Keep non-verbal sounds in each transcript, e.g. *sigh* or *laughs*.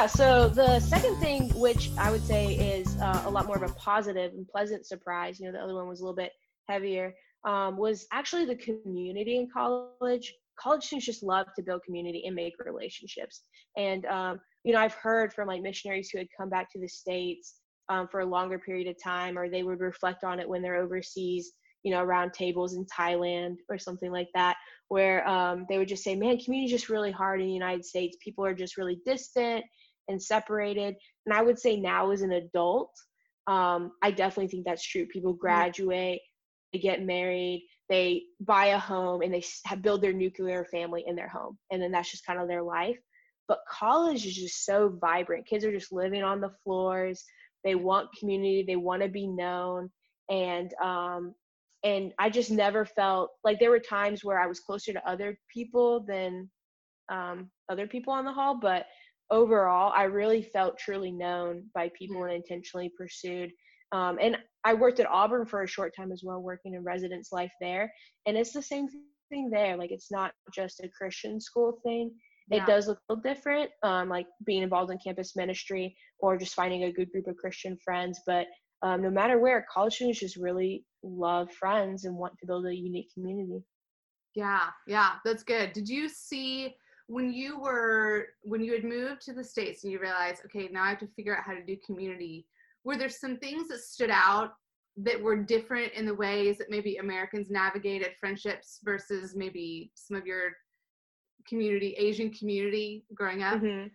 Yeah, so the second thing, which I would say is uh, a lot more of a positive and pleasant surprise, you know, the other one was a little bit heavier, um, was actually the community in college. College students just love to build community and make relationships. And, um, you know, I've heard from like missionaries who had come back to the States um, for a longer period of time, or they would reflect on it when they're overseas, you know, around tables in Thailand or something like that, where um, they would just say, man, community is just really hard in the United States. People are just really distant and separated. And I would say now as an adult, um, I definitely think that's true. People graduate, they get married, they buy a home, and they have, build their nuclear family in their home. And then that's just kind of their life. But college is just so vibrant. Kids are just living on the floors. They want community. They want to be known. And um, and I just never felt like there were times where I was closer to other people than um, other people on the hall, but overall, I really felt truly known by people and intentionally pursued. Um, and I worked at Auburn for a short time as well, working in residence life there. And it's the same thing there. Like it's not just a Christian school thing. Yeah. It does look a little different, um, like being involved in campus ministry or just finding a good group of Christian friends. But um, no matter where, college students just really love friends and want to build a unique community. Yeah, yeah, that's good. Did you see when you were when you had moved to the states and you realized, okay, now I have to figure out how to do community? Were there some things that stood out that were different in the ways that maybe Americans navigated friendships versus maybe some of your community, Asian community growing up? Mm-hmm.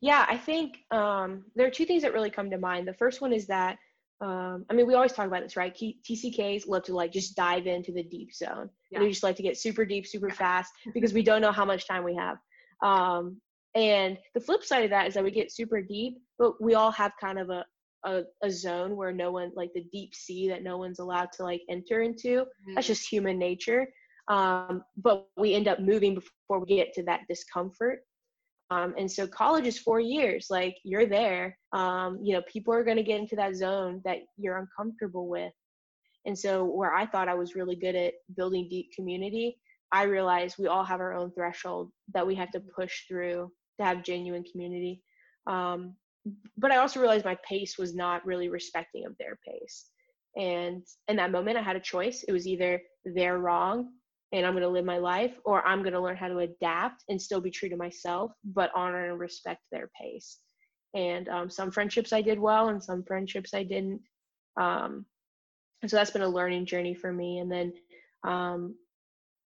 Yeah, I think um, there are two things that really come to mind. The first one is that um, I mean, we always talk about this, right? TCKs love to like just dive into the deep zone. Yeah. We just like to get super deep, super yeah. fast *laughs* because we don't know how much time we have. Um, and the flip side of that is that we get super deep, but we all have kind of a, a, a zone where no one, like the deep sea that no one's allowed to like enter into. Mm-hmm. That's just human nature. Um, but we end up moving before we get to that discomfort. Um, and so college is four years. Like you're there. Um, you know, people are going to get into that zone that you're uncomfortable with. And so where I thought I was really good at building deep community, I realized we all have our own threshold that we have to push through to have genuine community. Um, but I also realized my pace was not really respecting of their pace. And in that moment, I had a choice. It was either they're wrong and I'm going to live my life, or I'm going to learn how to adapt and still be true to myself, but honor and respect their pace. And um, some friendships I did well, and some friendships I didn't. Um, and so that's been a learning journey for me. And then um,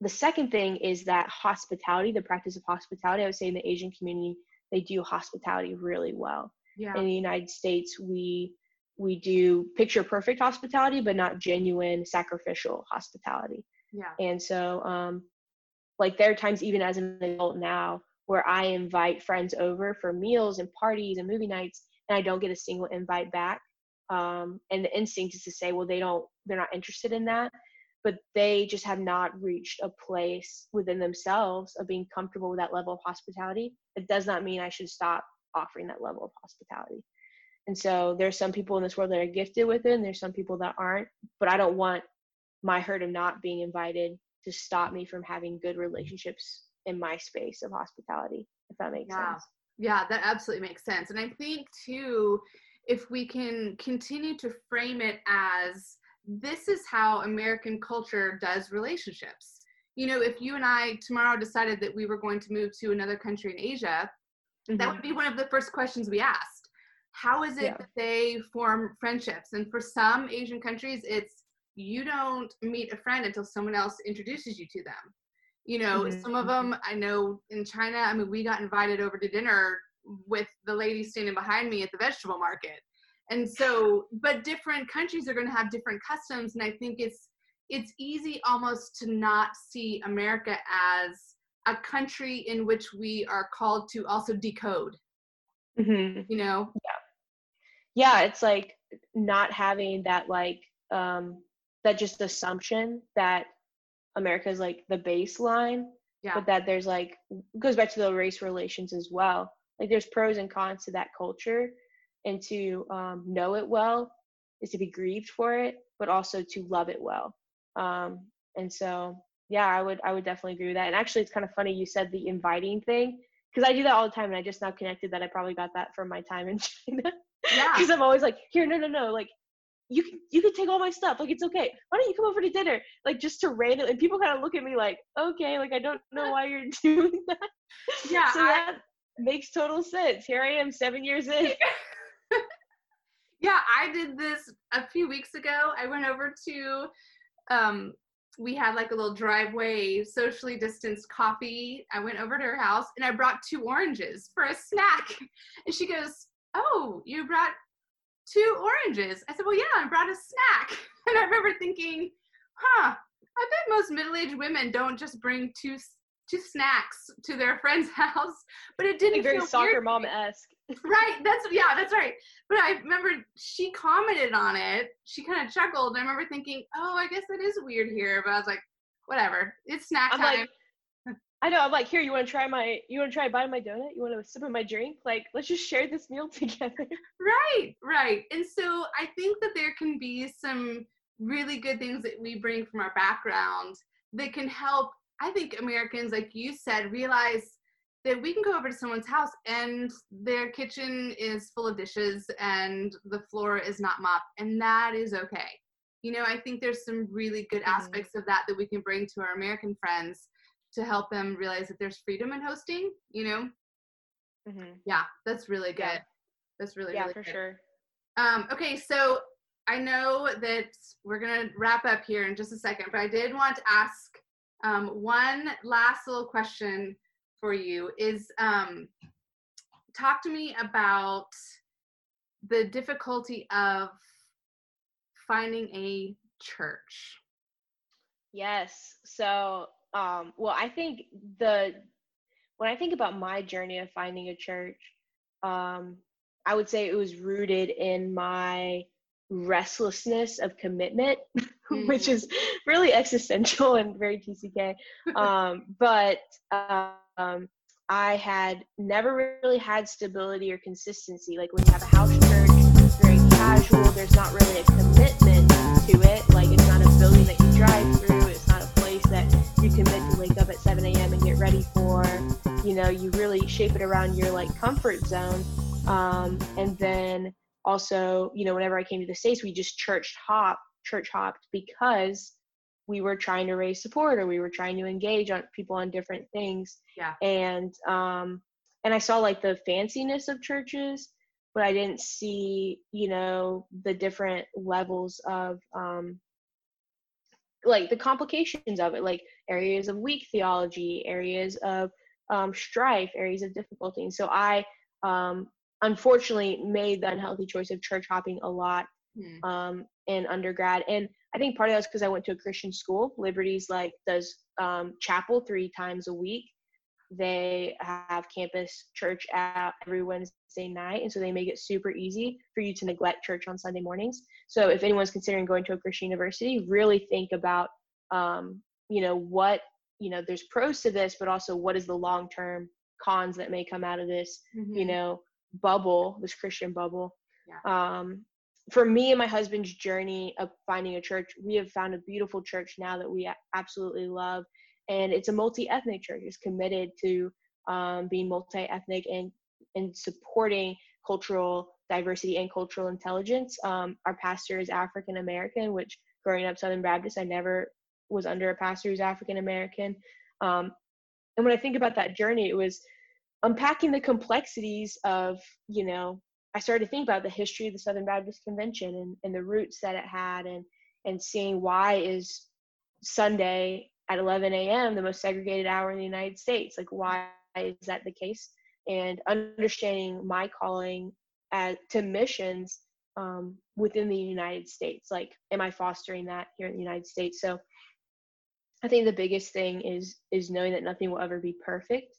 the second thing is that hospitality, the practice of hospitality. I would say in the Asian community, they do hospitality really well. Yeah. In the United States, we we do picture perfect hospitality, but not genuine sacrificial hospitality. Yeah. And so, um, like there are times even as an adult now where I invite friends over for meals and parties and movie nights, and I don't get a single invite back. Um, and the instinct is to say, well, they don't, they're not interested in that, but they just have not reached a place within themselves of being comfortable with that level of hospitality. It does not mean I should stop offering that level of hospitality. And so there's some people in this world that are gifted with it, and there's some people that aren't. But I don't want my hurt of not being invited to stop me from having good relationships in my space of hospitality if that makes yeah. sense yeah that absolutely makes sense and i think too if we can continue to frame it as this is how american culture does relationships you know if you and i tomorrow decided that we were going to move to another country in asia mm-hmm. that would be one of the first questions we asked how is it yeah. that they form friendships and for some asian countries it's you don't meet a friend until someone else introduces you to them. You know mm-hmm. some of them i know in china i mean we got invited over to dinner with the lady standing behind me at the vegetable market. And so but different countries are going to have different customs and i think it's it's easy almost to not see america as a country in which we are called to also decode. Mm-hmm. you know? Yeah. Yeah it's like not having that like um that just assumption that America is like the baseline, yeah. but that there's like goes back to the race relations as well. Like there's pros and cons to that culture, and to um, know it well is to be grieved for it, but also to love it well. Um, and so, yeah, I would I would definitely agree with that. And actually, it's kind of funny you said the inviting thing because I do that all the time, and I just now connected that I probably got that from my time in *laughs* China. Yeah. Because I'm always like, here, no, no, no, like you can you can take all my stuff, like it's okay. Why don't you come over to dinner, like just to random? And people kind of look at me like, okay, like I don't know why you're *laughs* doing that. Yeah, so I- that makes total sense. Here I am, seven years in. *laughs* yeah, I did this a few weeks ago. I went over to, um, we had like a little driveway, socially distanced coffee. I went over to her house and I brought two oranges for a snack. And she goes, Oh, you brought two oranges? I said, Well, yeah, I brought a snack. *laughs* And I remember thinking, Huh, I bet most middle aged women don't just bring two. Two snacks to their *laughs* friend's house, but it didn't Like very feel soccer weird mom esque. *laughs* right that's yeah that's right but i remember she commented on it she kind of chuckled i remember thinking oh i guess that is weird here but i was like whatever it's snack I'm time like, I know. I'm like, here. You want to try my? You want to try of my donut? You want to sip of my drink? Like, let's just share this meal *laughs* together. right right and so i think that there can be some really good things that we bring from our background that can help i think americans like you said realize that we can go over to someone's house and their kitchen is full of dishes and the floor is not mopped and that is okay you know i think there's some really good Mhm. aspects of that that we can bring to our american friends to help them realize that there's freedom in hosting you know Mm-hmm. yeah that's really good Yeah. that's really Yeah, really for good. sure. Um, okay, so I know that we're gonna wrap up here in just a second, but I did want to ask um, one last little question for you. Is um, talk to me about the difficulty of finding a church. Yes. So, um, well, I think the when I think about my journey of finding a church, um, I would say it was rooted in my restlessness of commitment, *laughs* which is really existential and very TCK. Um, *laughs* but um, I had never really had stability or consistency. Like when you have a house church, it's very casual. There's not really a commitment to it. Like it's not a building that you drive through. That you commit to wake up at 7 a.m. and get ready for. You know, you really shape it around your like comfort zone. Um, and then also, you know, whenever I came to the States, we just church hop, church hopped because we were trying to raise support or we were trying to engage on people on different things. Yeah. And um and I saw like the fanciness of churches, but I didn't see, you know, the different levels of um like the complications of it, like areas of weak theology, areas of um, strife, areas of difficulty. And so I um, unfortunately made the unhealthy choice of church hopping a lot Hmm. um, in undergrad. And I think part of that was because I went to a Christian school. Liberty's like does um, chapel three times a week. They have campus church out every Wednesday night, and so they make it super easy for you to neglect church on Sunday mornings. So if anyone's considering going to a Christian university, really think about, um, you know, what you know. There's pros to this, but also what is the long term cons that may come out of this you Mhm. know bubble this christian bubble Yeah. um for me and my husband's journey of finding a church we have found a beautiful church now that we absolutely love and it's a multi-ethnic church. It's committed to um, being multi-ethnic and and supporting cultural diversity and cultural intelligence. Um, our pastor is african american which growing up southern baptist i never was under a pastor who's african american. Um, and when i think about that journey it was unpacking the complexities of you know i started to think about the history of the southern baptist convention and, and the roots that it had and and seeing why is sunday at 11 a.m the most segregated hour in the united states. Like why is that the case? And understanding my calling as, to missions um, within the united states like am i fostering that here in the united states? So i think the biggest thing is is knowing that nothing will ever be perfect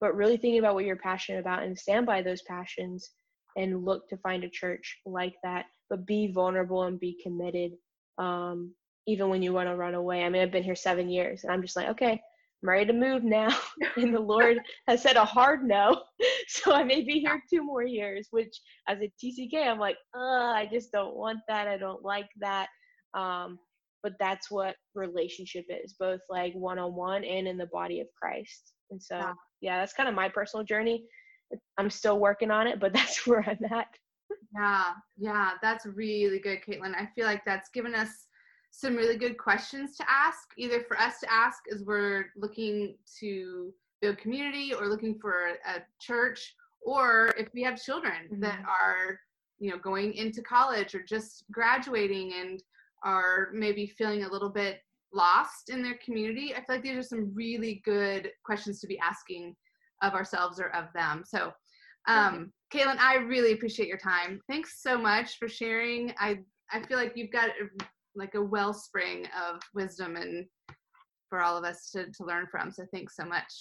but really thinking about what you're passionate about and stand by those passions and look to find a church like that but be vulnerable and be committed um, even when you want to run away i mean i've been here seven years and i'm just like okay i'm ready to move now *laughs* and the lord has said a hard no *laughs* so i may be here two more years which as a tck i'm like uh, i just don't want that i don't like that um, but that's what relationship is both like one-on-one and in the body of christ and so Yeah. yeah, that's kind of my personal journey. I'm still working on it, but *laughs* that's where I'm at. Yeah, yeah, that's really good, Caitlin. I feel like that's given us some really good questions to ask, either for us to ask as we're looking to build community or looking for a church, or if we have children mm-hmm. that are, you know, going into college or just graduating and are maybe feeling a little bit lost in their community. I feel like these are some really good questions to be asking of ourselves or of them. So, um, Caitlin, I really appreciate your time. Thanks so much for sharing. I I feel like you've got a, like a wellspring of wisdom and for all of us to to learn from. So thanks so much.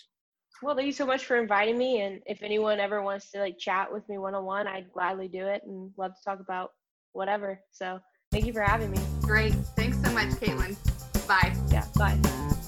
Well, thank you so much for inviting me. And if anyone ever wants to like chat with me one on one, I'd gladly do it and love to talk about whatever. So thank you for having me. Great. Thanks so much, Caitlin. Bye. Yeah. Bye.